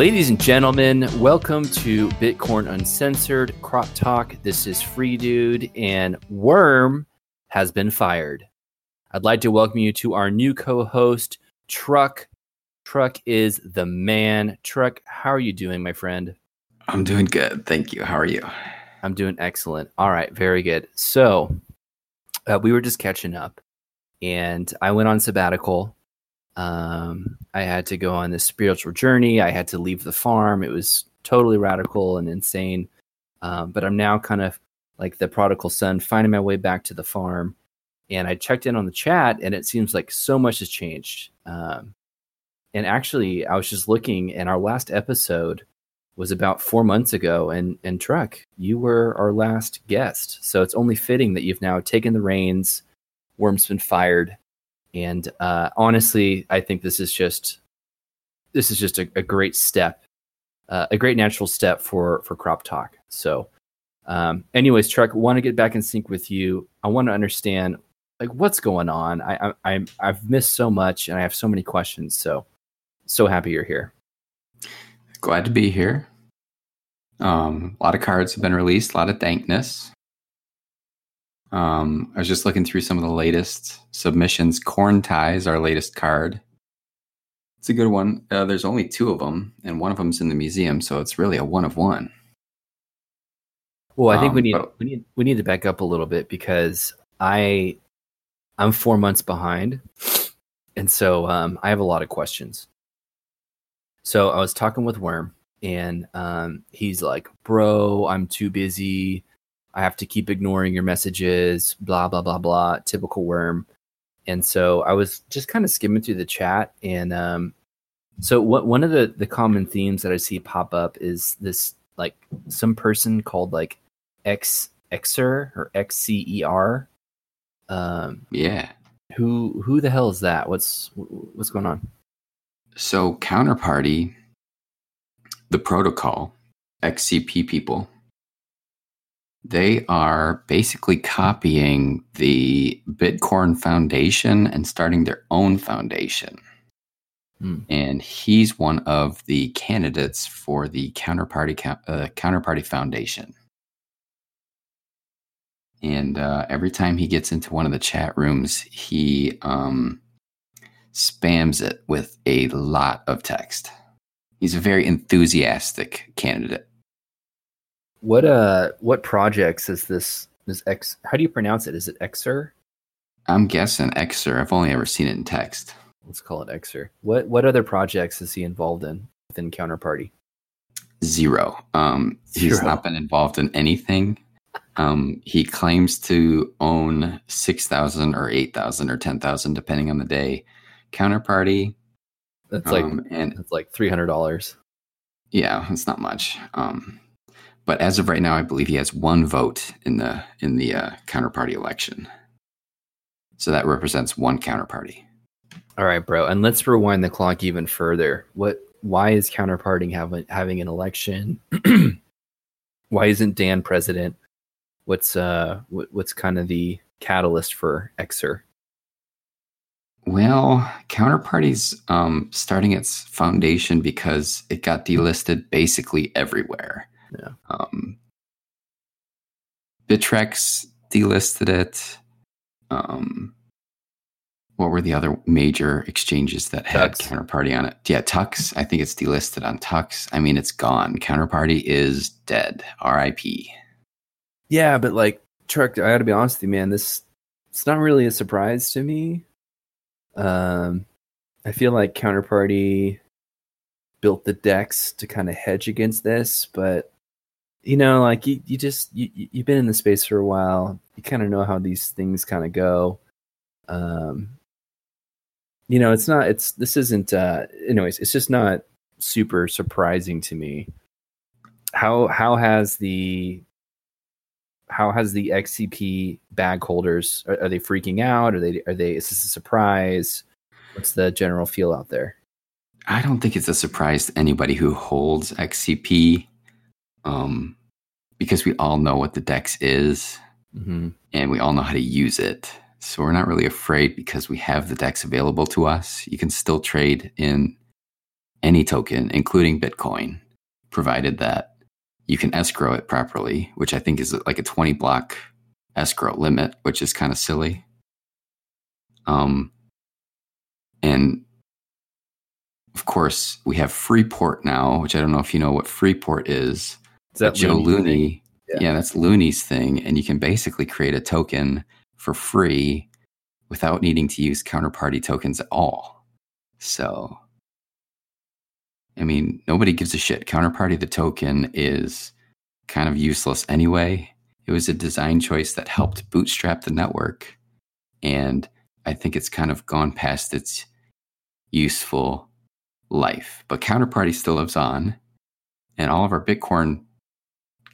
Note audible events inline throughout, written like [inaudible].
Ladies and gentlemen, welcome to Bitcoin Uncensored Crop Talk. This is Free Dude, and Worm has been fired. I'd like to welcome you to our new co-host, Truck. Truck is the man. Truck, how are you doing, my friend? I'm doing good. Thank you. How are you? I'm doing excellent. All right, very good. So, uh, we were just catching up, and I went on sabbatical. Um, I had to go on this spiritual journey. I had to leave the farm. It was totally radical and insane. Um, but I'm now kind of like the prodigal son, finding my way back to the farm. And I checked in on the chat, and it seems like so much has changed. Um, and actually, I was just looking, and our last episode was about four months ago. And and Truck, you were our last guest, so it's only fitting that you've now taken the reins. Worm's been fired, and uh, honestly, I think this is just this is just a, a great step, uh, a great natural step for for crop talk. So, um, anyways, Truck, want to get back in sync with you. I want to understand like what's going on. I, I I'm I've missed so much, and I have so many questions. So, so happy you're here. Glad to be here. Um, a lot of cards have been released, a lot of thankness. Um, I was just looking through some of the latest submissions. Corn Ties, our latest card. It's a good one. Uh, there's only two of them, and one of them's in the museum, so it's really a one of one. Well, I think Um, we need but- we need we need to back up a little bit because I I'm four months behind, and so um, I have a lot of questions. So I was talking with Worm, and um, he's like, "Bro, I'm too busy. I have to keep ignoring your messages. Blah blah blah blah." Typical Worm. And so I was just kind of skimming through the chat, and um, so what one of the the common themes that I see pop up is this like some person called like X Xer or XCER. Um, Yeah. who who the hell is that? What's what's going on? So, Counterparty, the protocol, XCP people, they are basically copying the Bitcoin Foundation and starting their own foundation. Hmm. And he's one of the candidates for the Counterparty uh, Counterparty Foundation. And uh, every time he gets into one of the chat rooms, he um, spams it with a lot of text. He's a very enthusiastic candidate. What uh what projects is this this X how do you pronounce it? Is it Xer? I'm guessing Xer. I've only ever seen it in text. Let's call it Xer. What what other projects is he involved in within Counterparty? Zero. Um, he's not been involved in anything. Um, he claims to own 6,000 or 8,000 or 10,000, depending on the day. Counterparty. That's like um, and that's like three hundred dollars. yeah, it's not much. Um, but as of right now, I believe he has one vote in the in the uh, counterparty election. So that represents one counterparty. All right, bro. And let's rewind the clock even further. What? Why is counterparting having having an election? [clears throat] why isn't Dan president? What's uh what, what's kind of the catalyst for Xer? Well, Counterparty's um, starting its foundation because it got delisted basically everywhere. Yeah. Um, Bittrex delisted it. Um, what were the other major exchanges that had Tux. Counterparty on it? Yeah, Tux. I think it's delisted on Tux. I mean, it's gone. Counterparty is dead. RIP. Yeah, but like Truck, I gotta be honest with you, man. This it's not really a surprise to me. Um, I feel like Counterparty built the decks to kind of hedge against this, but you know, like you, you just you you- you've been in the space for a while. You kind of know how these things kind of go. Um, you know, it's not. It's this isn't. uh Anyways, it's just not super surprising to me. How how has the how has the XCP bag holders are, are they freaking out? Are they are they is this a surprise? What's the general feel out there? I don't think it's a surprise to anybody who holds XCP, um, because we all know what the DEX is Mm-hmm. and we all know how to use it. So we're not really afraid because we have the DEX available to us. You can still trade in any token, including Bitcoin, provided that you can escrow it properly, which I think is like a 20 block escrow limit, which is kind of silly. Um, and of course, we have Freeport now, which I don't know if you know what Freeport is. Is that Joe Looney yeah. Yeah. that's Looney's thing, and you can basically create a token for free without needing to use counterparty tokens at all. So, I mean, nobody gives a shit. Counterparty the token is kind of useless anyway. It was a design choice that helped bootstrap the network, and I think it's kind of gone past its useful life. But counterparty still lives on, and all of our Bitcoin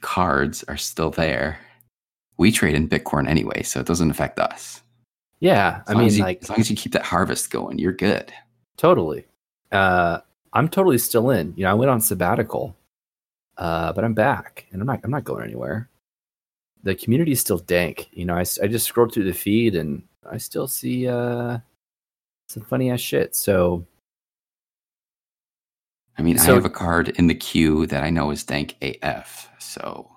cards are still there. We trade in Bitcoin anyway, so it doesn't affect us. Yeah, As I mean, you- like as long as you keep that harvest going, you're good. totally. Uh, I'm totally still in. You know, I went on sabbatical, uh, but I'm back, and I'm not. I'm not going anywhere. The community is still dank. You know, I, I just scrolled through the feed, and I still see uh, some funny ass shit. So I mean, I have a card in the queue that I know is dank AF, so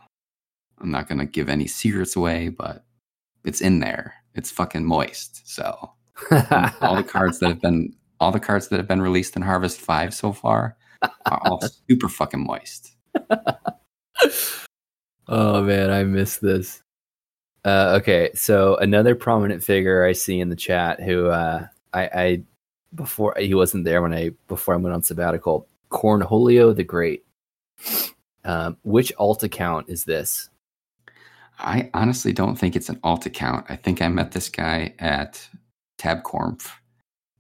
I'm not gonna give any secrets away, but it's in there. It's fucking moist. So all the cards that have been [laughs] all the cards that have been released in Harvest Five so far are all [laughs] super fucking moist. oh man, I miss this. Uh, okay, so another prominent figure I see in the chat who uh, I, I before he wasn't there when I before I went on sabbatical. Cornholio the Great. Um, which alt account is this? I honestly don't think it's an alt account. I think I met this guy at TabCorp.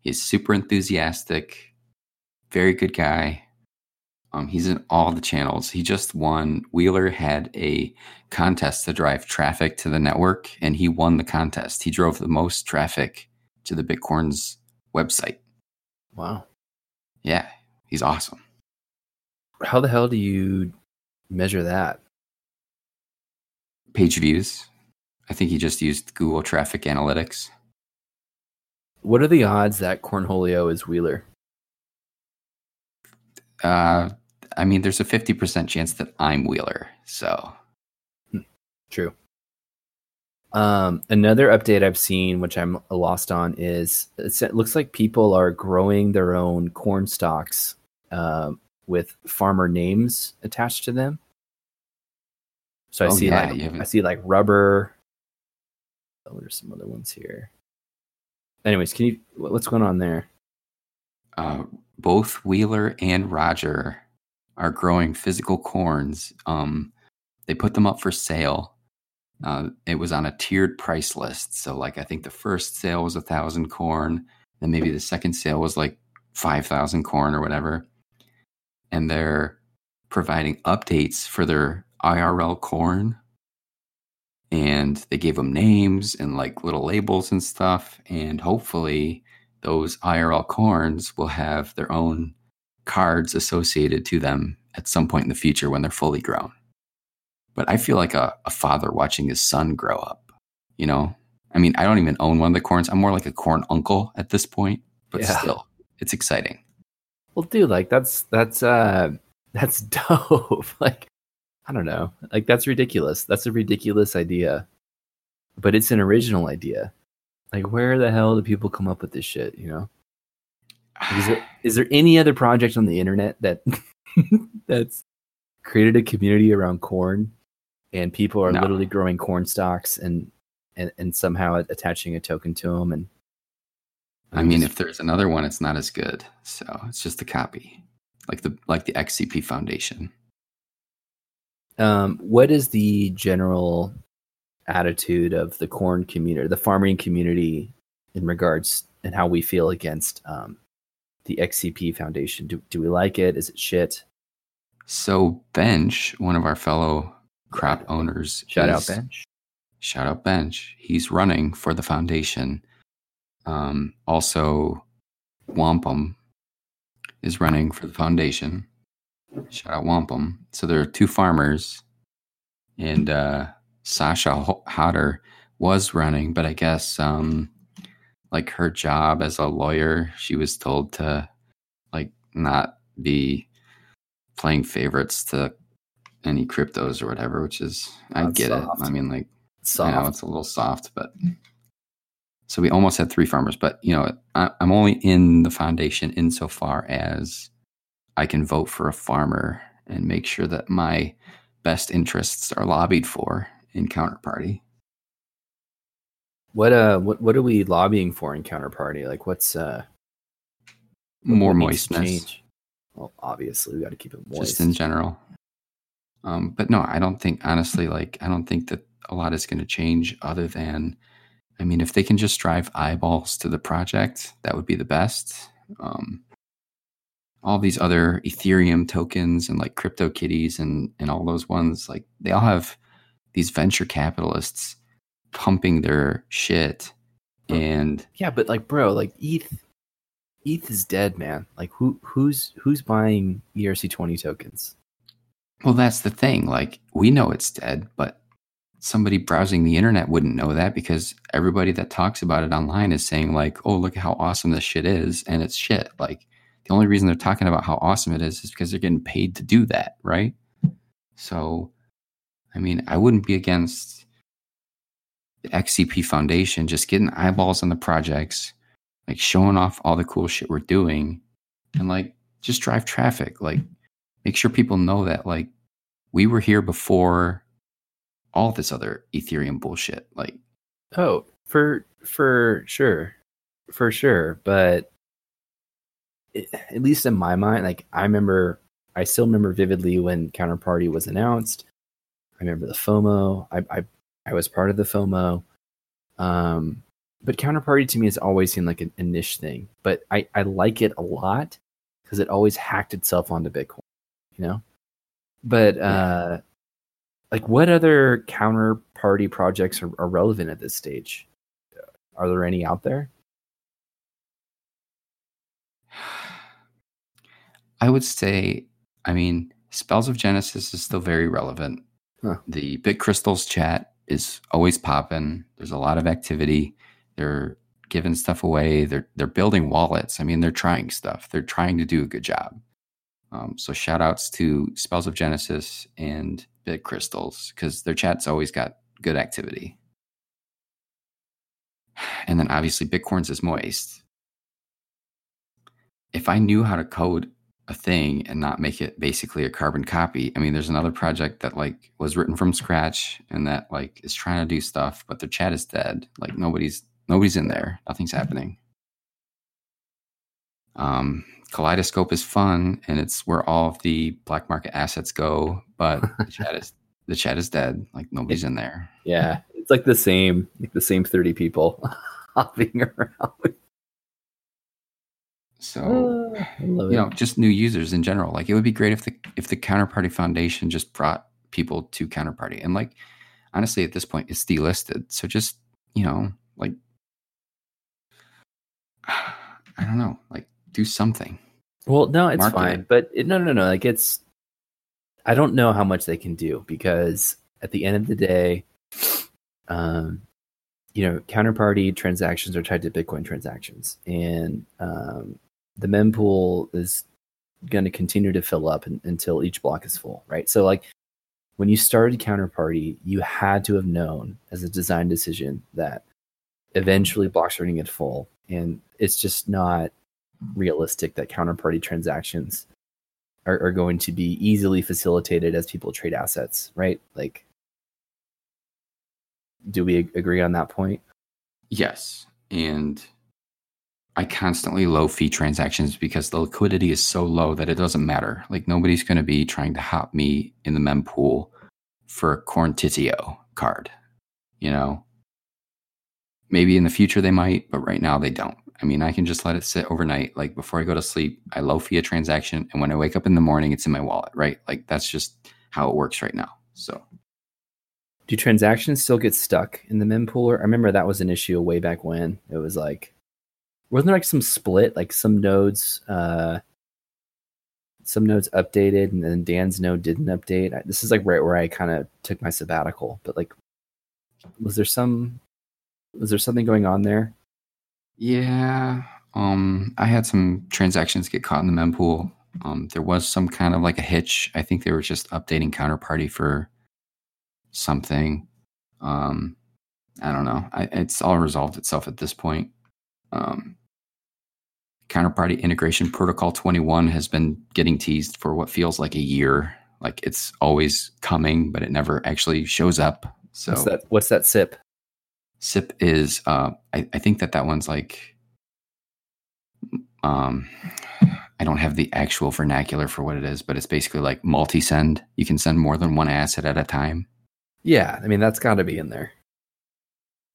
He's super enthusiastic, very good guy. Um, he's in all the channels. He just won. Wheeler had a contest to drive traffic to the network, and he won the contest. He drove the most traffic to the Bitcorns website. Wow, Yeah, he's awesome. how the hell do you measure that? Page views. I think he just used Google Traffic Analytics. What are the odds that Cornholio is Wheeler? Uh, I mean, there's a 50% chance that I'm Wheeler. So, True. Um, another update I've seen, which I'm lost on, is it looks like people are growing their own corn stalks um, with farmer names attached to them. So I Oh, see yeah, like haven't- I see like rubber. Oh, there's some other ones here. Anyways, can you what's going on there? uh, both Wheeler and Roger are growing physical corns. Um, they put them up for sale. Uh, it was on a tiered price list. So, like, I think the first sale was a thousand corn, then maybe the second sale was like 5,000 corn or whatever. And they're providing updates for their IRL corn. And they gave them names and like little labels and stuff. And hopefully, those IRL corns will have their own cards associated to them at some point in the future when they're fully grown. But I feel like a, a father watching his son grow up, you know? I mean, I don't even own one of the corns. I'm more like a corn uncle at this point, but Yeah. still, it's exciting. Well, dude, like that's that's uh [laughs] that's dope. [laughs] like I don't know. Like that's ridiculous. That's a ridiculous idea. But it's an original idea. Like where the hell do people come up with this shit, you know? Is there is there any other project on the internet that [laughs] that's created a community around corn and people are No. literally growing corn stalks and and, and somehow attaching a token to them and I mean, if there's another one, it's not as good. So it's just a copy, like the like the XCP Foundation. Um, what is the general attitude of the corn community, the farming community, in regards and how we feel against um, the XCP Foundation? Do do we like it? Is it shit? So Bench, one of our fellow crop owners, Shout out bench. shout out bench he's running for the foundation um, also wampum is running for the foundation shout out wampum so there are two farmers and uh, sasha Ho- Hodder was running, but I guess um, like her job as a lawyer, she was told to like not be playing favorites to any cryptos or whatever, which is I That's get soft. it. I mean, like Soft. I know it's a little soft, but so we almost had three farmers. But you know, I, I'm only in the foundation insofar as I can vote for a farmer and make sure that my best interests are lobbied for in counterparty. What uh what what are we lobbying for in counterparty? Like what's uh what- More moistness. Well, obviously we got to keep it moist. just in general. Um, but no, I don't think honestly, like I don't think that a lot is going to change. Other than, I mean, if they can just drive eyeballs to the project, that would be the best. Um, all these other Ethereum tokens and like crypto kitties and and all those ones, like they all have these venture capitalists pumping their shit, and yeah, but like bro, like ETH ETH is dead, man. Like who who's who's buying ERC20 tokens? Well, that's the thing. Like, we know it's dead, but somebody browsing the internet wouldn't know that because everybody that talks about it online is saying, like, oh, look at how awesome this shit is. And it's shit. Like, the only reason they're talking about how awesome it is is because they're getting paid to do that. Right. So, I mean, I wouldn't be against the XCP Foundation just getting eyeballs on the projects, like showing off all the cool shit we're doing and like just drive traffic. Like, make sure people know that like we were here before all this other Ethereum bullshit. Like, Oh, for for sure, for sure. But it, at least in my mind, like I remember, I still remember vividly when Counterparty was announced. I remember the FOMO. I I, I was part of the FOMO. Um, but Counterparty to me has always seemed like a, a niche thing. But I I like it a lot because it always hacked itself onto Bitcoin. You know. But uh, like what other counterparty projects are, are relevant at this stage? Are there any out there? [sighs] I would say, I mean, Spells of Genesis is still very relevant. Huh. The Bit Crystals chat is always popping. There's a lot of activity. They're giving stuff away. They're they're building wallets. I mean, they're trying stuff. They're trying to do a good job. Um, so shout outs to Spells of Genesis and Bit Crystals because their chat's always got good activity. And then obviously Bitcorns is moist. If I knew how to code a thing and not make it basically a carbon copy, I mean, there's another project that like was written from scratch and that like is trying to do stuff, but their chat is dead. Like nobody's nobody's in there. Nothing's happening. Um, Kaleidoscope is fun and it's where all of the black market assets go, but [laughs] the chat is the chat is dead. Like nobody's in there. Yeah, it's like the same, like the same thirty people [laughs] hopping around. So ah, love you it. know, just new users in general. Like it would be great if the if the Counterparty Foundation just brought people to Counterparty. And like honestly, at this point, it's delisted. So just you know, like [sighs] I don't know, like do something. Well, no, it's fine, but it, no, no, no. Like it's, I don't know how much they can do because at the end of the day, um, you know, counterparty transactions are tied to Bitcoin transactions, and um, the mempool is going to continue to fill up un- until each block is full, right? So, like when you started counterparty, you had to have known as a design decision that eventually blocks are going to get full, and it's just not realistic that counterparty transactions are, are going to be easily facilitated as people trade assets, right? Like, do we ag- agree on that point? Yes. And I constantly low fee transactions because the liquidity is so low that it doesn't matter. Like nobody's going to be trying to hop me in the mempool for a Corn Titio card. You know, maybe in the future they might, but right now they don't. I mean, I can just let it sit overnight. Like before I go to sleep, I low fee a transaction, and when I wake up in the morning, it's in my wallet. Right? Like that's just how it works right now. So Do transactions still get stuck in the mempool? I remember that was an issue way back when. It was like, wasn't there like some split? Like some nodes, uh, some nodes updated, and then Dan's node didn't update. I, this is like right where I kind of took my sabbatical. But like, was there some Was there something going on there? Yeah. Um, I had some transactions get caught in the mempool. Um, there was some kind of like a hitch. I think they were just updating counterparty for something. Um, I don't know. I, it's all resolved itself at this point. Um, counterparty integration protocol 21 has been getting teased for what feels like a year. Like it's always coming, but it never actually shows up. So What's that? What's that CIP? CIP is, uh, I, I think that that one's like, um, I don't have the actual vernacular for what it is, but it's basically like multi send. You can send more than one asset at a time. Yeah, I mean that's got to be in there.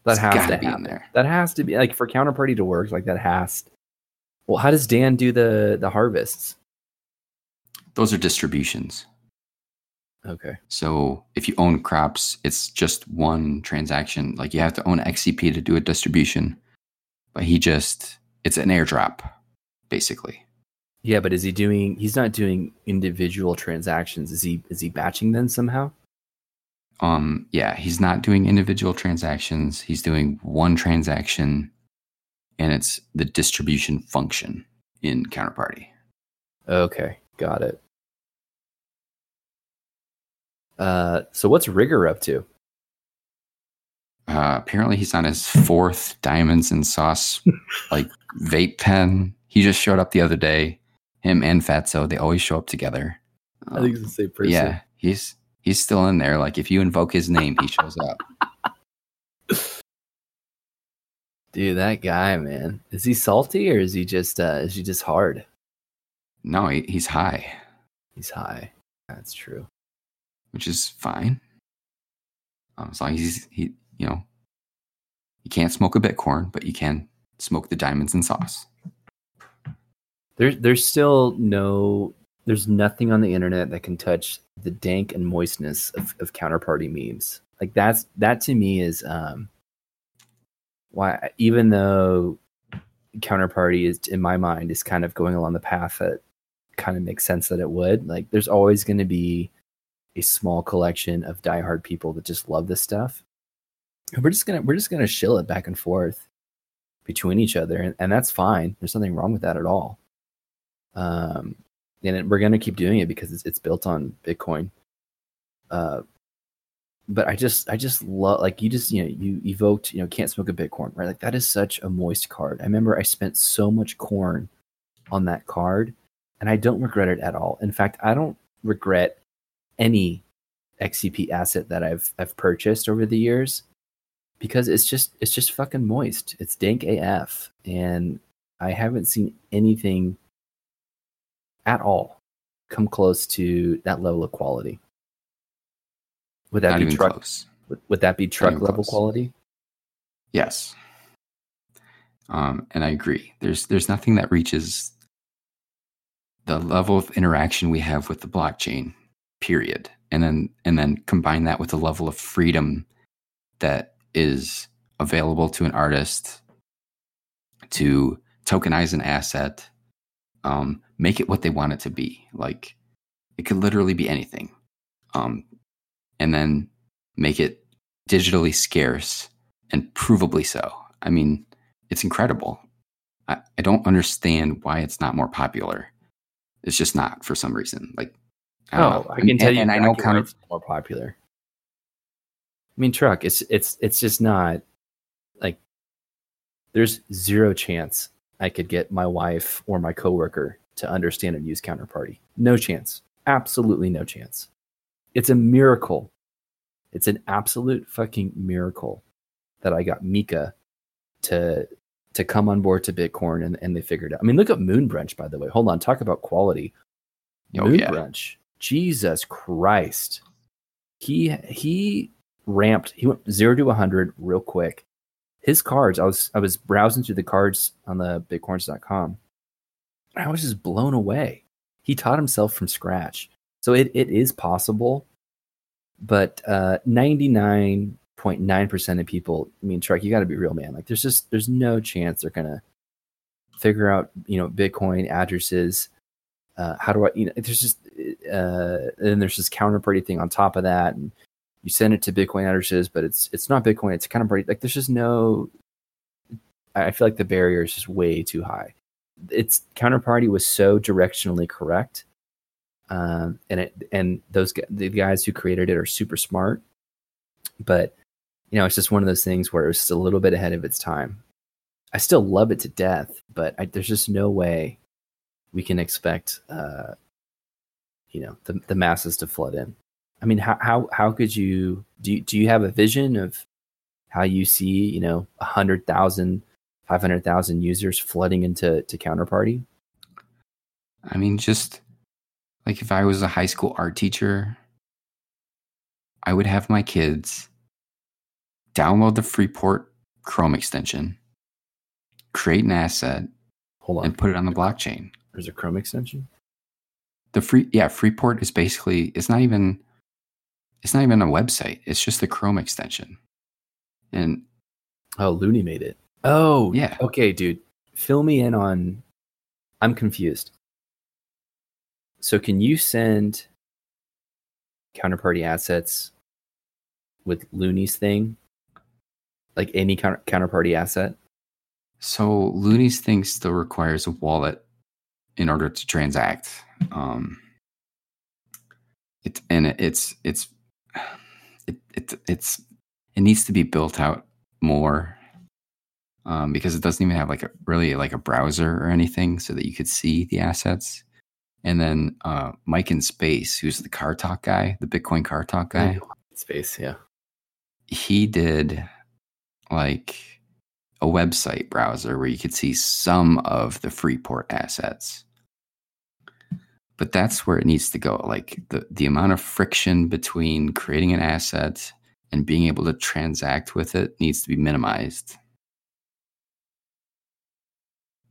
That It's has gotta be happen. in there. That has to be like for counterparty to work. Like that has. Well, how does Dan do the the harvests? Those are distributions. Okay. So if you own crops, it's just one transaction. Like you have to own XCP to do a distribution, but he just, it's an airdrop, basically. Yeah, but is he doing? He's not doing individual transactions. Is he? Is he batching them somehow? Um, yeah, he's not doing individual transactions. He's doing one transaction, and it's the distribution function in Counterparty. Okay, got it. Uh, so what's Rigger up to? Uh, apparently, he's on his fourth diamonds and sauce [laughs] like vape pen. He just showed up the other day. Him and Fatso, they always show up together. I think it's the same person. yeah, he's he's still in there. Like if you invoke his name, he shows up. [laughs] Dude, that guy, man. Is he salty or is he just uh is he just hard? No, he, he's high, He's high. That's true. Which is fine. Um, as long as he's he, you know, you can't smoke a Bitcoin, but you can smoke the diamonds and sauce. There's there's still no there's nothing on the internet that can touch the dank and moistness of, of counterparty memes. Like that's that to me is um why even though counterparty is in my mind is kind of going along the path that kind of makes sense that it would, like there's always going to be a small collection of diehard people that just love this stuff. And we're just gonna we're just gonna shill it back and forth between each other, and, and that's fine. There's nothing wrong with that at all. Um, and it, we're gonna keep doing it because it's, it's built on Bitcoin. Uh, but I just I just love like you just you know you evoked you know can't smoke a Bitcoin right like that is such a moist card. I remember I spent so much corn on that card, and I don't regret it at all. In fact, I don't regret any XCP asset that I've I've purchased over the years because it's just it's just fucking moist. It's dank AF, and I haven't seen anything at all come close to that level of quality. Would that Not be even truck? close. Would, would that be truck level close. quality? Yes. Um, and I agree. There's there's nothing that reaches the level of interaction we have with the blockchain, period. And then and then combine that with the level of freedom that is available to an artist to tokenize an asset, um, make it what they want it to be. Like it could literally be anything. Um, and then make it digitally scarce and provably so. I mean, it's incredible. I, I don't understand why it's not more popular. It's just not for some reason. Like, Oh, know. I can And- tell you. and I know exactly why counter. it's more popular. I mean, truck. It's it's it's just not like there's zero chance I could get my wife or my coworker to understand and use counterparty. No chance. Absolutely no chance. It's a miracle. It's an absolute fucking miracle that I got Mika to to come on board to Bitcoin and, and they figured it out. I mean, look at Moon Brunch, by the way. Hold on, talk about quality. Oh, Moon yeah. Brunch. Jesus Christ. He he ramped, he went zero to hundred real quick. His cards, I was I was browsing through the cards on the bitcorns.com. I was just blown away. He taught himself from scratch. So it, it is possible, but uh 99.9% of people, I mean, Truck, you got to be real, man. Like, there's just, there's no chance they're going to figure out, you know, Bitcoin addresses. Uh, how do I, you know, there's just, uh, there's this counterparty thing on top of that. And you send it to Bitcoin addresses, but it's it's not Bitcoin. It's kind counterparty. Like there's just no. I feel like the barrier is just way too high. Its counterparty was so directionally correct, um, and it and those the guys who created it are super smart, but you know it's just one of those things where it was just a little bit ahead of its time. I still love it to death, but I, there's just no way we can expect, uh, you know, the, the masses to flood in. I mean, how, how, how could you, do you, do you have a vision of how you see, you know, a hundred thousand, five hundred thousand users flooding into to counterparty? I mean, just like if I was a high school art teacher, I would have my kids download the Freeport Chrome extension, create an asset, Hold on. and put it on the blockchain. There's a Chrome extension. The free yeah, Freeport is basically it's not even it's not even a website. It's just the Chrome extension. And Oh, Looney made it. Oh, oh, Yeah. Okay, dude. Fill me in on. I'm confused. So, can you send counterparty assets with Looney's thing? Like any counter- counterparty asset? so Looney's thing still requires a wallet in order to transact. Um it's and it, it's it's it, it it's it needs to be built out more um, because it doesn't even have like a really like a browser or anything so that you could see the assets. And then uh, Mike in Space, who's the car talk guy, the Bitcoin car talk guy, Space, yeah. he did like a website browser where you could see some of the Freeport assets. But that's where it needs to go. Like the, the amount of friction between creating an asset and being able to transact with it needs to be minimized.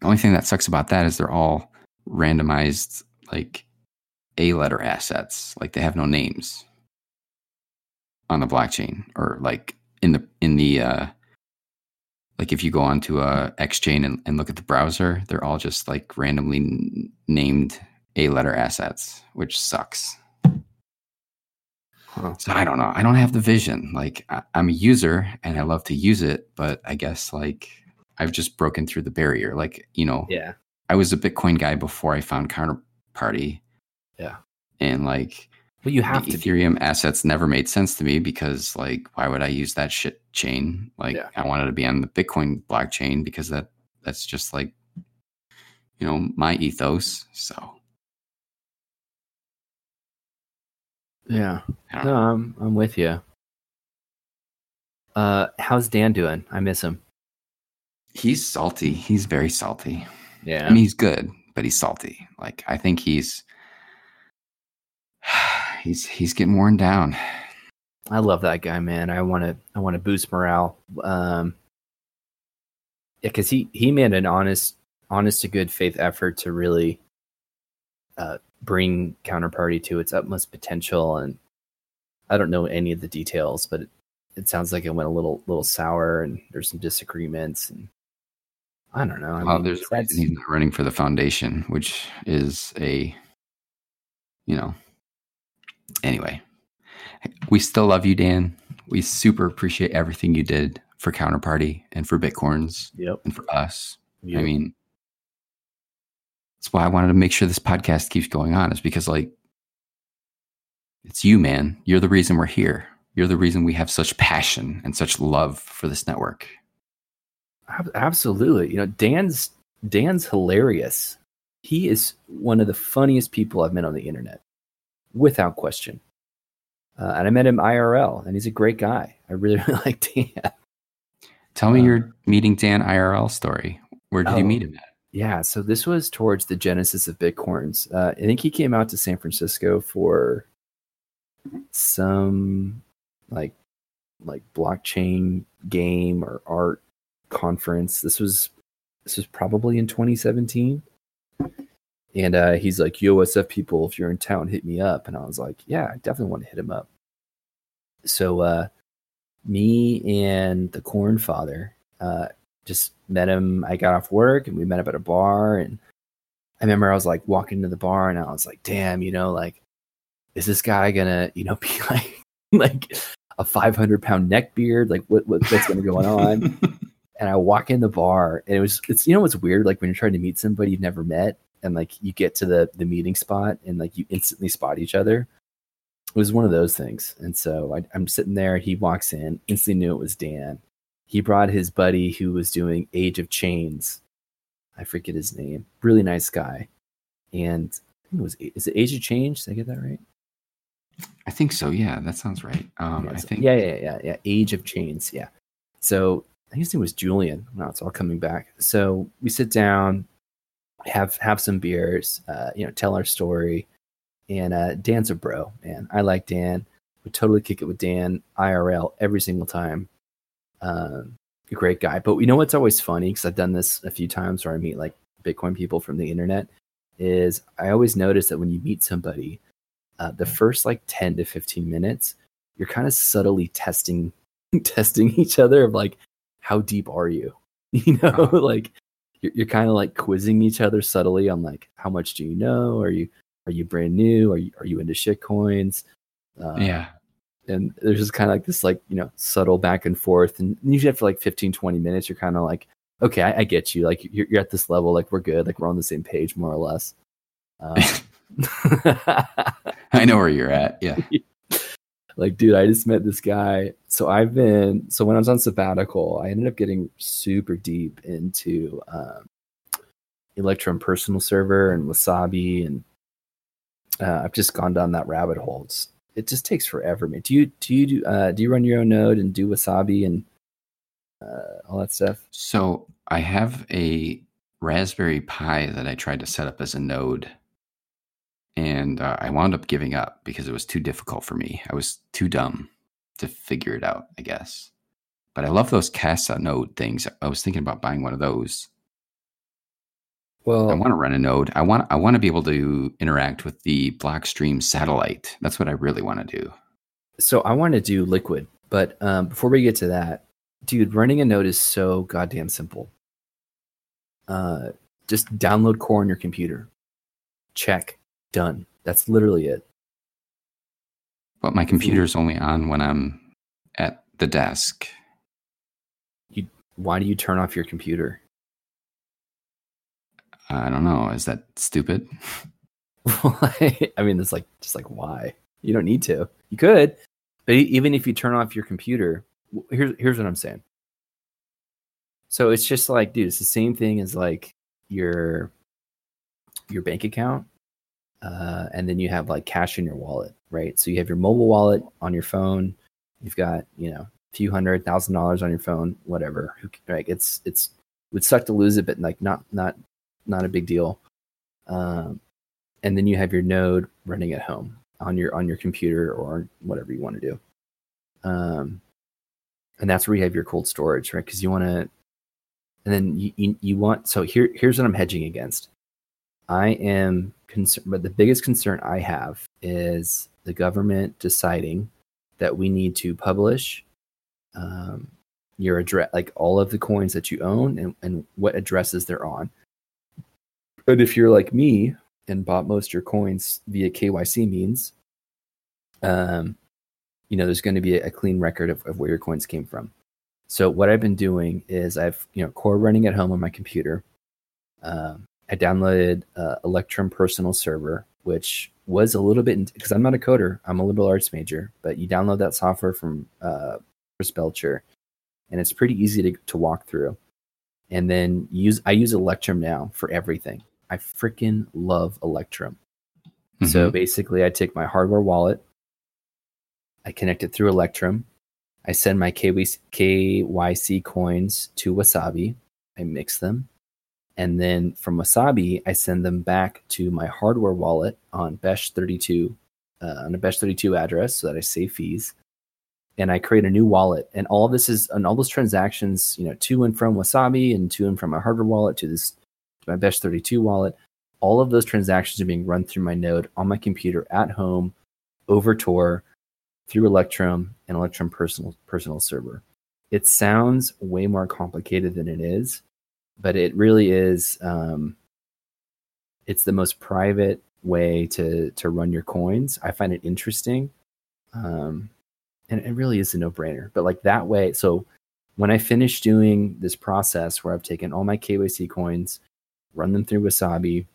The only thing that sucks about that is they're all randomized, like A letter assets. Like they have no names on the blockchain or like in the in the uh like if you go onto a xchain and, and look at the browser they're all just like randomly n- named a letter assets which sucks Huh. so i don't know i don't have the vision like I, i'm a user and i love to use it but i guess like i've just broken through the barrier like you know Yeah. i was a bitcoin guy before i found counterparty Yeah. and like Well, you have. Ethereum assets never made sense to me because like why would I use that shit chain? Like Yeah. I wanted to be on the Bitcoin blockchain because that that's just like you know my ethos. So Yeah. No, I'm I'm with you. Uh, how's Dan doing? I miss him. he's salty. He's very salty. Yeah. I mean he's good, but he's salty. Like I think he's [sighs] he's he's getting worn down. I love that guy, man. I want to I want to boost morale. Um, yeah, because he he made an honest honest to good faith effort to really uh, bring counterparty to its utmost potential, and I don't know any of the details, but it, it sounds like it went a little little sour, and there's some disagreements, and I don't know. I well, mean, there's that's- he's not running for the foundation, which is a you know anyway. We still love you, Dan. We super appreciate everything you did for Counterparty and for Bitcorns yep. and for us. I mean, that's why I wanted to make sure this podcast keeps going on, is because like it's you, man. You're the reason we're here. You're the reason we have such passion and such love for this network. Absolutely. You know, Dan's Dan's hilarious. He is one of the funniest people I've met on the internet, without question. Uh, and I met him IRL, and he's a great guy. I really, [laughs] really like Dan. Tell me Uh, your meeting Dan IRL story. Where did you Oh. meet him at? Yeah, so this was towards the genesis of Bitcorns. Uh, I think he came out to San Francisco for some like like blockchain game or art conference. This was this was probably in 2017. And uh, he's like, "Yo, what's up, people? If you're in town, hit me up." And I was like, "Yeah, I definitely want to hit him up." So, uh, me and the Corn Father uh, just met him. I got off work and we met up at a bar. And I remember I was like walking into the bar and I was like, damn, you know, like, is this guy gonna, you know, [laughs] be like, like, a 500 pound neck beard. Like what, what what's going to go on? [laughs] and I walk in the bar, and it was it's you know what's weird like when you're trying to meet somebody you've never met, and like you get to the the meeting spot, and like you instantly spot each other. It was one of those things, and so I, I'm sitting there. He walks in, instantly knew it was Dan. He brought his buddy who was doing Age of Chains. I forget his name. Really nice guy, and I think it was is it Age of Change? Did I get that right? I think so. Yeah, that sounds right. Um, yeah, I so- think. yeah, yeah, yeah, yeah. Age of Chains. Yeah. So I think his name was Julian. Now it's all coming back. So we sit down, have have some beers, uh, you know, tell our story. And uh, Dan's a bro, man. I like Dan. Would totally kick it with Dan IRL every single time. Um, a great guy. But you know what's always funny because I've done this a few times where I meet like Bitcoin people from the internet. Is I always notice that when you meet somebody, uh, the first like 10 to 15 minutes you're kind of subtly testing [laughs] testing each other of like how deep are you [laughs] you know Uh-huh. [laughs] like you're, you're kind of like quizzing each other subtly on like how much do you know are you are you brand new are you are you into shit coins uh, Yeah. And there's just kind of like this like you know subtle back and forth and usually after like 15 20 minutes you're kind of like okay I, I get you like you're, you're at this level like we're good like we're on the same page more or less um, [laughs] I know where you're at. Yeah. [laughs] like dude i just met this guy so i've been so when i was on sabbatical i ended up getting super deep into um, electrum personal server and wasabi and uh, i've just gone down that rabbit hole it's, it just takes forever man do you do you do uh, do you run your own node and do wasabi and uh, all that stuff So I have a Raspberry Pi that I tried to set up as a node, and uh, I wound up giving up because it was too difficult for me. I was too dumb to figure it out, I guess. But I love those Casa node things. I was thinking about buying one of those. Well I want to run a node. I want I want to be able to interact with the Blockstream satellite. That's what I really want to do. so I want to do liquid, but um, before we get to that, dude, running a node is so goddamn simple. Uh, just download core on your computer. Check, done. That's literally it. But my computer's only on when I'm at the desk. Why do you turn off your computer? I don't know. Is that stupid? [laughs] I mean, it's like just like why? You don't need to. You could, but even if you turn off your computer, here's here's what I'm saying. So it's just like, dude, it's the same thing as like your your bank account, uh, and then you have like cash in your wallet, right? So you have your mobile wallet on your phone. You've got you know a few hundred thousand dollars on your phone, whatever. Like it's it's it would suck to lose it, but like not not not a big deal. Um, and then you have your node running at home on your on your computer or whatever you want to do. Um and that's where you have your cold storage right? Because you want to and then you, you you want so here here's what i'm hedging against. I am concerned but the biggest concern i have is the government deciding that we need to publish um, your address like all of the coins that you own and, and what addresses they're on but if you're like me and bought most of your coins via KYC means, um, you know, there's going to be a, a clean record of, of where your coins came from. So what I've been doing is I've you know core running at home on my computer. Um, I downloaded uh, Electrum Personal Server, which was a little bit because I'm not a coder. I'm a liberal arts major, but you download that software from uh, Chris Belcher, and it's pretty easy to, to walk through. And then use I use Electrum now for everything. I freaking love Electrum. So Mhm. basically, I take my hardware wallet, I connect it through Electrum, I send my KYC, coins to Wasabi, I mix them, and then from Wasabi, I send them back to my hardware wallet on Bech32, uh, on a Bech32 address, so that I save fees. And I create a new wallet, and all this is, and all those transactions, you know, to and from Wasabi, and to and from my hardware wallet to this, my Bech32 wallet, all of those transactions are being run through my node on my computer at home over Tor through Electrum and Electrum personal personal server. It sounds way more complicated than it is, but it really is. Um, it's the most private way to to run your coins. I find it interesting. Um, and it really is a no brainer. But like that way, so when I finish doing this process where I've taken all my KYC coins, run them through Wasabi,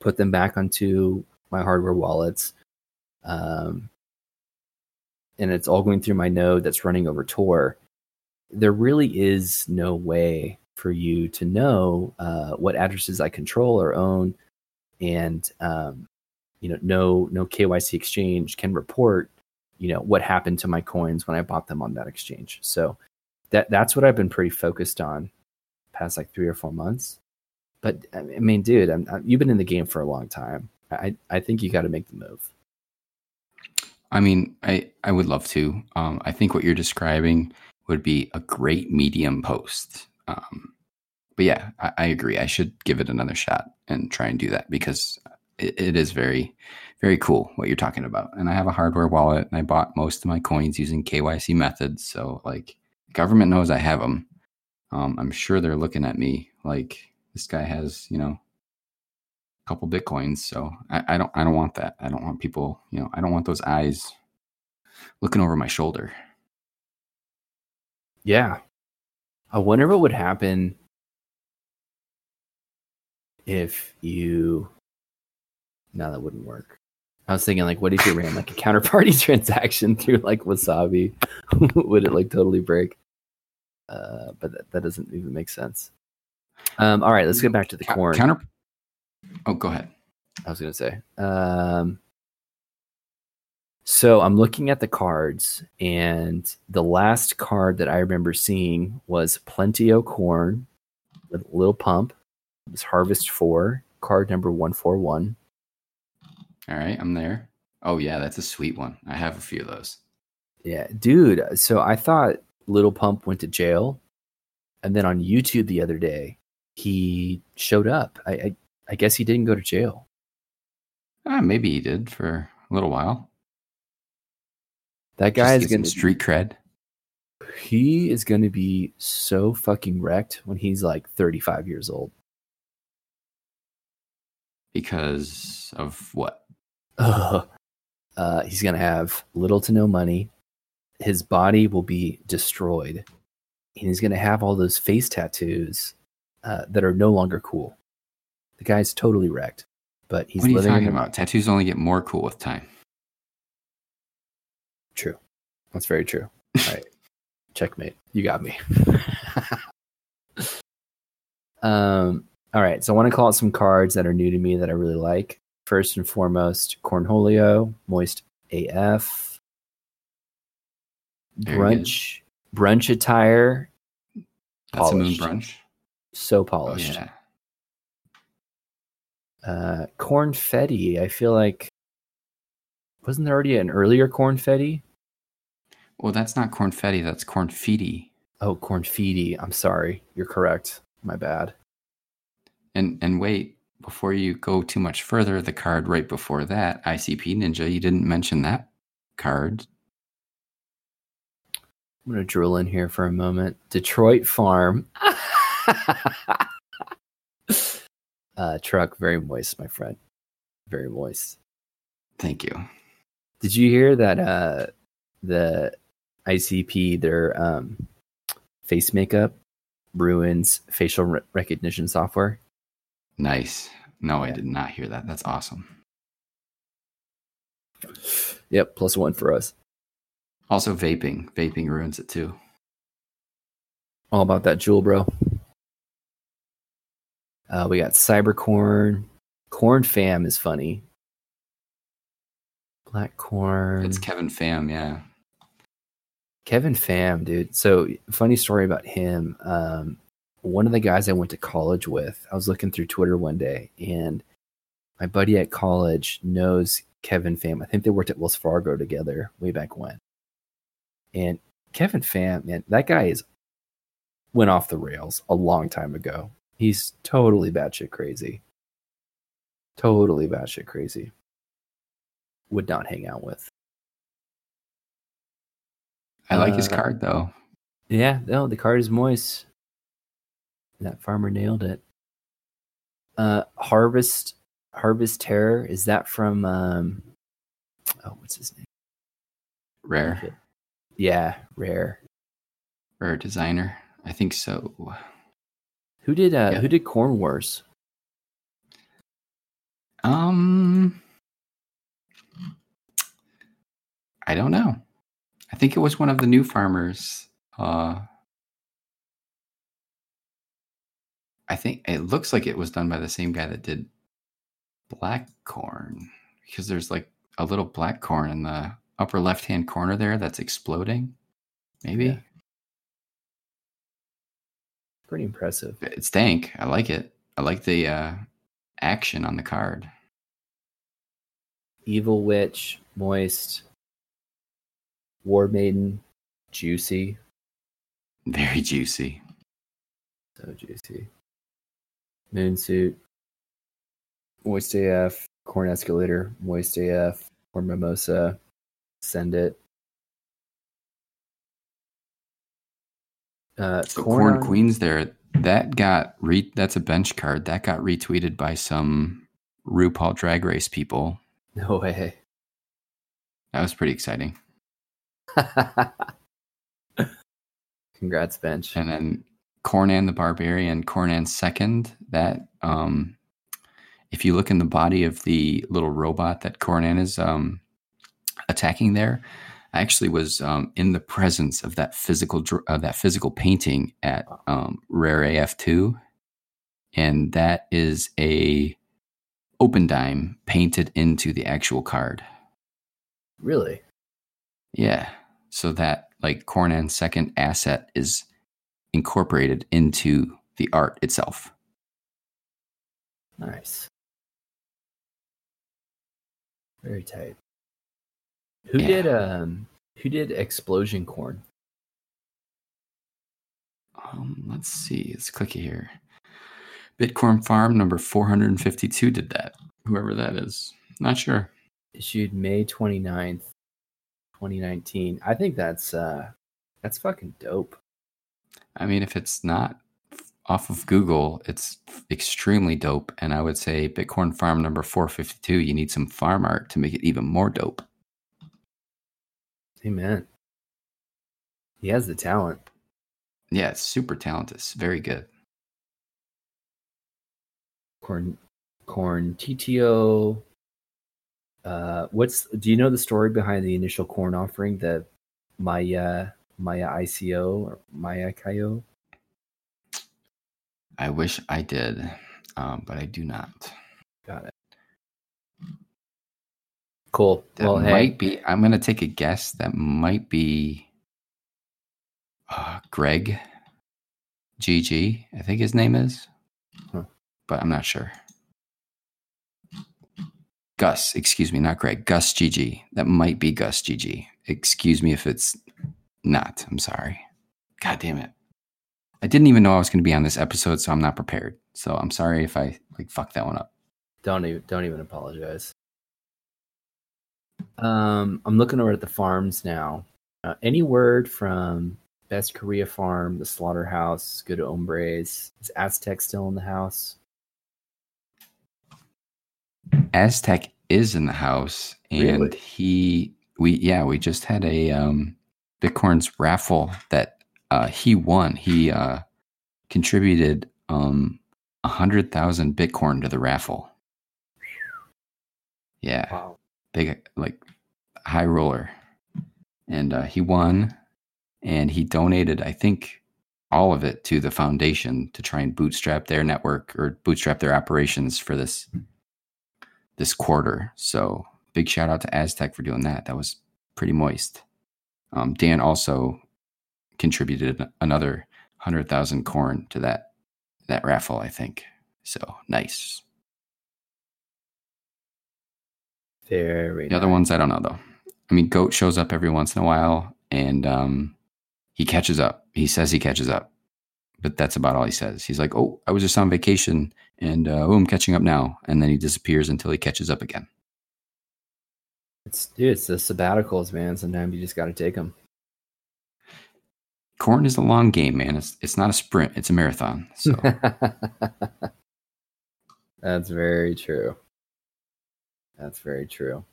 put them back onto my hardware wallets, um, and it's all going through my node that's running over Tor, there really is no way for you to know uh, what addresses I control or own, and um, you know, no no KYC exchange can report, you know, what happened to my coins when I bought them on that exchange. So that that's what I've been pretty focused on past like three or four months. But I mean, dude, I'm, I'm, you've been in the game for a long time. I I think you got to make the move. I mean, I I would love to. Um, I think what you're describing would be a great medium post. Um, but yeah, I, I, agree. I should give it another shot and try and do that because it, it is very, very cool what you're talking about. And I have a hardware wallet and I bought most of my coins using KYC methods. So like government knows I have them. Um, I'm sure they're looking at me like this guy has, you know, a couple bitcoins. So I, I don't, I don't want that. I don't want people, you know, I don't want those eyes looking over my shoulder. Yeah. I wonder what would happen if you no that wouldn't work i was thinking like what if you ran like a [laughs] counterparty [laughs] transaction through like wasabi [laughs] would it like totally break uh, but that, that doesn't even make sense um, all right let's get back to the corn counter oh go ahead i was gonna say um, so i'm looking at the cards and the last card that i remember seeing was plentio corn with little pump is Harvest 4, card number 141. All right, I'm there. Oh, yeah, that's a sweet one. I have a few of those. Yeah, dude. So I thought Little Pump went to jail. And then on YouTube the other day, he showed up. I, I, I guess he didn't go to jail. Uh, maybe he did for a little while. That guy is going to street cred. He is going to be so fucking wrecked when he's like 35 years old. Because of what? Uh, [laughs] uh, he's going to have little to no money. His body will be destroyed. And he's going to have all those face tattoos uh, that are no longer cool. The guy's totally wrecked. But he's what are you talking in- about? Tattoos only get more cool with time. True. That's very true. [laughs] All right. Checkmate. You got me. [laughs] um, all right, so I want to call out some cards that are new to me that I really like. First and foremost, Cornholio, Moist AF, Brunch, Brunch Attire. That's polished. a moon brunch. So polished. Oh, yeah. Uh, Cornfetti. I feel like wasn't there already an earlier Cornfetti? Well, that's not Cornfetti. That's Cornfetti. Oh, Cornfetti. I'm sorry. You're correct. My bad. And and wait, before you go too much further, the card right before that, ICP Ninja, you didn't mention that card. I'm gonna drill in here for a moment. Detroit Farm. [laughs] [laughs] uh, truck, very moist, my friend. Very moist. Thank you. Did you hear that uh, the ICP, their um, face makeup ruins facial re- recognition software? Nice. No, yeah. I did not hear that. That's awesome. Yep, plus one for us. Also, vaping. Vaping ruins it too. All about that Juul, bro. Uh, we got Cybercorn. Corn Fam is funny. Black Corn. It's Kevin Pham, yeah. Kevin Pham, dude. So funny story about him. Um, one of the guys I went to college with, I was looking through Twitter one day, and my buddy at college knows Kevin Pham. I think they worked at Wells Fargo together way back when. And Kevin Pham, man, that guy is went off the rails a long time ago. He's totally batshit crazy. Totally batshit crazy. Would not hang out with. I like uh, his card though. Yeah, no, the card is moist. That farmer nailed it. Uh, Harvest Harvest Terror is that from um, oh what's his name? Rare. Yeah, rare. Rare designer. I think so. Who did uh Yeah. who did Corn Wars? Um, I don't know. I think it was one of the new farmers. Uh, I think it looks like it was done by the same guy that did black corn because there's like a little black corn in the upper left hand corner there that's exploding. Maybe Yeah. Pretty impressive. it's dank. I like it. I like the uh, action on the card. Evil Witch, Moist, War Maiden, Juicy. Very juicy. So juicy. Moonsuit, Moist AF, Corn Escalator, Moist AF, or Mimosa, Send It. Uh, So Corn Corn Queens there, that got re that's a bench card. That got retweeted by some RuPaul drag race people. No way. That was pretty exciting. [laughs] Congrats, bench. And then Cornan the Barbarian, Cornan second, that um if you look in the body of the little robot that Cornan is um attacking there, I actually was um, in the presence of that physical uh, that physical painting at um, Rare AF2, and that is a Opendime painted into the actual card. Really? Yeah, so that like Cornan's second asset is incorporated into the art itself. Nice. Very tight. Who Yeah. did um who did explosion corn? Um, let's see. Let's click here. Bitcoin Farm number 452 did that. Whoever that is. Not sure. Issued May 29th, 2019. I think that's uh that's fucking dope. I mean, if it's not off of Google, it's extremely dope. And I would say Bitcoin Farm number 452, you need some farm art to make it even more dope. Amen. He has the talent. Yeah, it's super talented. Very good. Corn corn TTO. Uh what's do you know the story behind the initial corn offering, the Maya Maya ICO or Maya Kayo? I wish I did, um, but I do not. Got it. Cool. That well, hey, might be. I'm gonna take a guess. That might be uh, Greg GG. I think his name is, Huh. but I'm not sure. Gus, excuse me, not Greg. Gus GG. That might be Gus GG. Excuse me if it's not. I'm sorry. God damn it. I didn't even know I was going to be on this episode, so I'm not prepared. So I'm sorry if I like fuck that one up. don't even don't even apologize. Um, I'm looking over at the farms now. Uh, any word from Best Korea Farm, the Slaughterhouse, Good Hombres? Is Aztec still in the house? Aztec is in the house, and Really? he we yeah we just had a um, Bitcorns raffle that uh, he won. He uh, contributed um a hundred thousand Bitcoin to the raffle. Yeah, Wow. Big like high roller, and uh, he won, and he donated I think all of it to the foundation to try and bootstrap their network or bootstrap their operations for this this quarter. So big shout out to Aztec for doing that. That was pretty moist. Um, Dan also contributed another hundred thousand corn to that that raffle. I think so. Nice. Very The other ones I don't know though. I mean, Goat shows up every once in a while, and um, he catches up. He says he catches up, but that's about all he says. He's like, "Oh, I was just on vacation, and uh, oh, I'm catching up now," and then he disappears until he catches up again. It's dude, it's the sabbaticals, man. Sometimes you just got to take them. Corn is a long game, man. It's it's not a sprint; it's a marathon. So [laughs] That's very true. That's very true.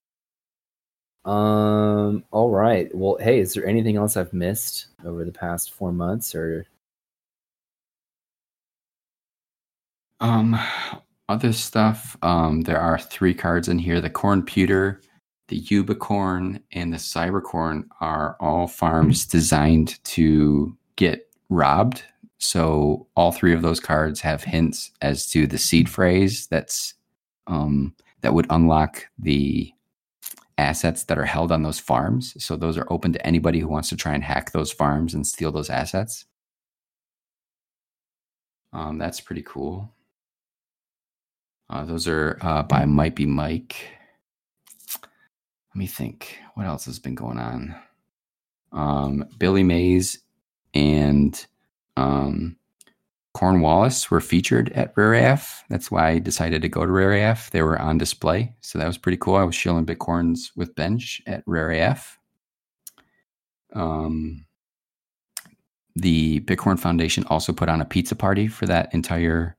Um. All right. Well, hey, is there anything else I've missed over the past four months, or Um, other stuff. Um, there are three cards in here: the Cornputer, the Ubicorn, and the Cybercorn are all farms designed to get robbed. So all three of those cards have hints as to the seed phrase that's um, that would unlock the assets that are held on those farms. So those are open to anybody who wants to try and hack those farms and steal those assets. Um, that's pretty cool. Uh, those are uh, by Might Be Mike. Let me think. What else has been going on? Um, Billy Mays and um, Cornwallis were featured at Rare AF. That's why I decided to go to Rare AF. They were on display, so that was pretty cool. I was shilling Bitcorns with Bench at Rare AF. Um, the Bitcoin Foundation also put on a pizza party for that entire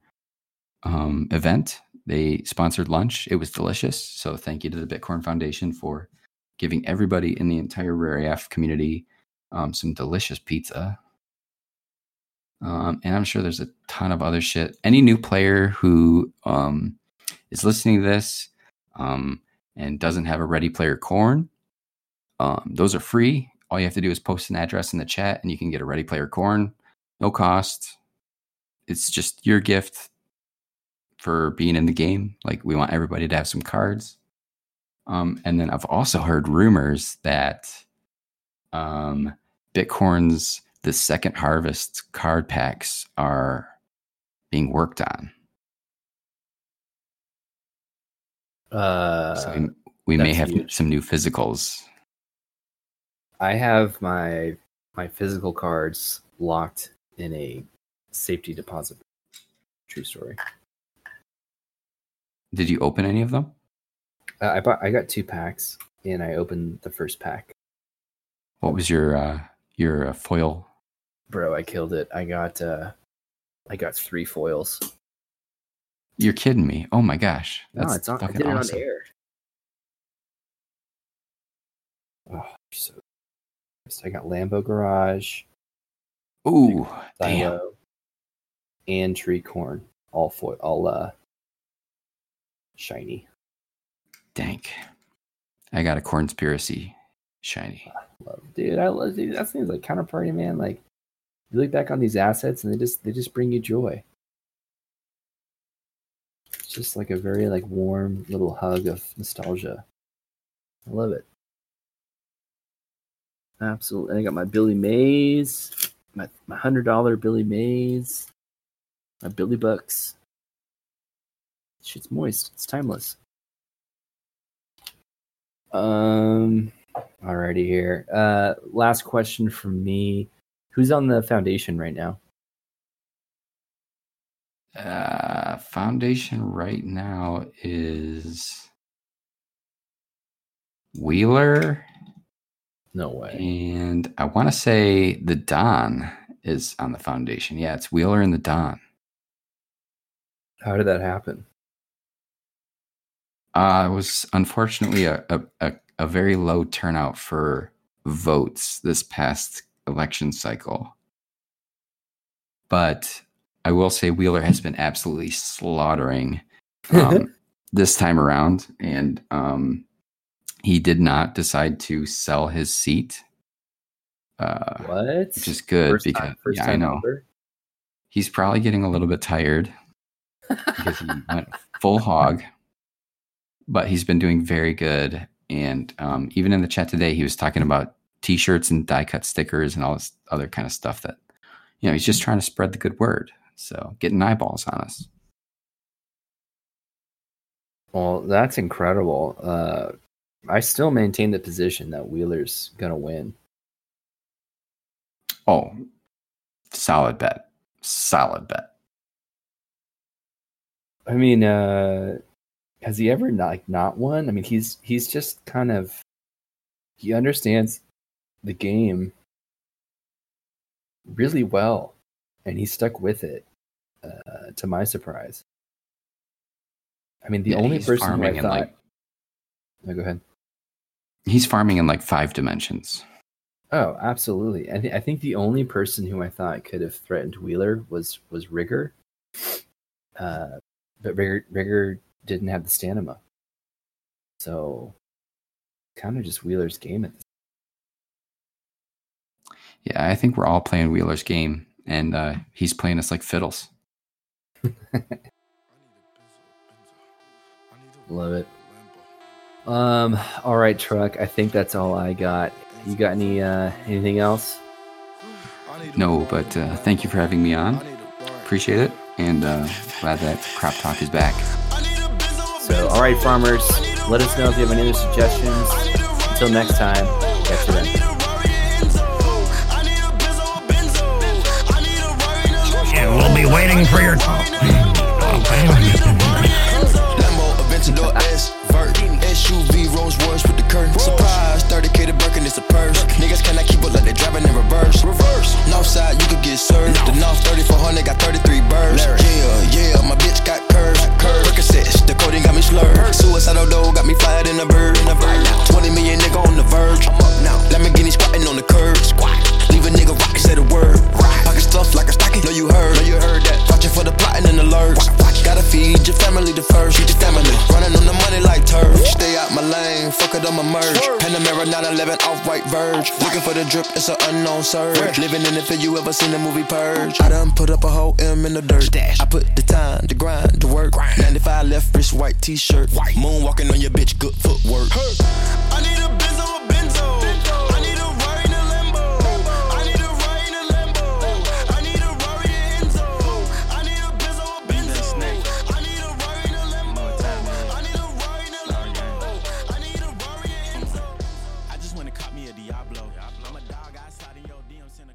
um, event. They sponsored lunch. It was delicious. So thank you to the Bitcoin Foundation for giving everybody in the entire Rare AF community um, some delicious pizza. Um, and I'm sure there's a ton of other shit. Any new player who um, is listening to this um, and doesn't have a Ready Player Corn, um, those are free. All you have to do is post an address in the chat, and you can get a Ready Player Corn, no cost. It's just your gift for being in the game. Like we want everybody to have some cards. Um, and then I've also heard rumors that um, Bitcorns the second harvest card packs are being worked on. uh, So we, we may have huge. some new physicals. I have my my physical cards locked in a safety deposit. True story. Did you open any of them? Uh, I bought. I got two packs, and I opened the first pack. What was your uh, your uh, foil? Bro, I killed it. I got. uh I got three foils. You're kidding me! Oh my gosh, that's no, it's on. I fucking did it awesome. on air. Oh, so I got Lambo Garage, Ooh, damn! And Tree Corn. All foil. All uh, shiny. Dank. I got a conspiracy shiny. love, dude. I love, dude. That seems like counterparty, man. Like you look back on these assets, and they just they just bring you joy. It's just like a very like warm little hug of nostalgia. I love it. Absolutely. I got my Billy Mays, my my hundred dollar Billy Mays, my Billy Bucks. Shit's moist. It's timeless. Um. Alrighty here. Uh, last question from me. Who's on the foundation right now? Uh, foundation right now is Wheeler, No way. and I want to say the Don is on the foundation. Yeah, it's Wheeler and the Don. How did that happen? Uh, it was unfortunately a, a, a, a very low turnout for votes this past election cycle. But I will say Wheeler has been absolutely slaughtering um, [laughs] this time around. And um, he did not decide to sell his seat, uh, what? which is good First because time- yeah, I know ever? he's probably getting a little bit tired because he [laughs] went full hog. But he's been doing very good, and um, even in the chat today, he was talking about T-shirts and die-cut stickers and all this other kind of stuff. That you know, he's just trying to spread the good word. So getting eyeballs on us. Well, that's incredible. Uh, I still maintain the position that Wheeler's gonna win. Oh, solid bet, solid bet. I mean, uh, has he ever not, like not won? I mean, he's he's just kind of he understands the game really well, and he stuck with it. Uh, to my surprise, I mean, the Yeah, only person who I thought. like- No, go ahead. He's farming in like five dimensions. Oh, absolutely. I, th- I think the only person who I thought could have threatened Wheeler was was Rigger, uh, but Rigger Rigger didn't have the stamina, so kind of just Wheeler's game at this. Yeah, I think we're all playing Wheeler's game, and uh, he's playing us like fiddles. [laughs] Love it. Um. All right, truck. I think that's all I got. You got any uh, anything else? No, but uh, thank you for having me on. Appreciate it, and uh, glad that Crop Talk is back. So, all right, farmers, let us know if you have any other suggestions. Until next time, catch you then. We'll be waiting for your call. Lambo, Aventador S, Vert, SUV, Rolls Royce with the curtain. Surprise, 30k to Birkin, it's a purse. Niggas cannot keep up like they driving in reverse. Reverse. Northside, you could get served. The North 3400 got 33 birds. Yeah, yeah, my bitch got curves. Curves. Percocets, the coding got me slurred. Suicidal dough got me fired in a bird. 20 million nigga on the verge. I'm up now. Lamborghini squatting on the curb. Squat. A nigga rock, say the word. Pocket stuff like a stocking. Know you heard. Know you heard that. Watching for the plotting and the alerts. Gotta feed your family the first. Feed your family. Running on the money like turf. Stay out my lane. Fuck it, I'ma merge. Panamera 911 off white verge. Looking for the drip, it's an unknown surge. Living in the field, you ever seen the movie Purge? I done put up a whole M in the dirt. I put the time, the grind, the work. 95 left wrist, white t-shirt. Moonwalking on your bitch, good footwork. I need a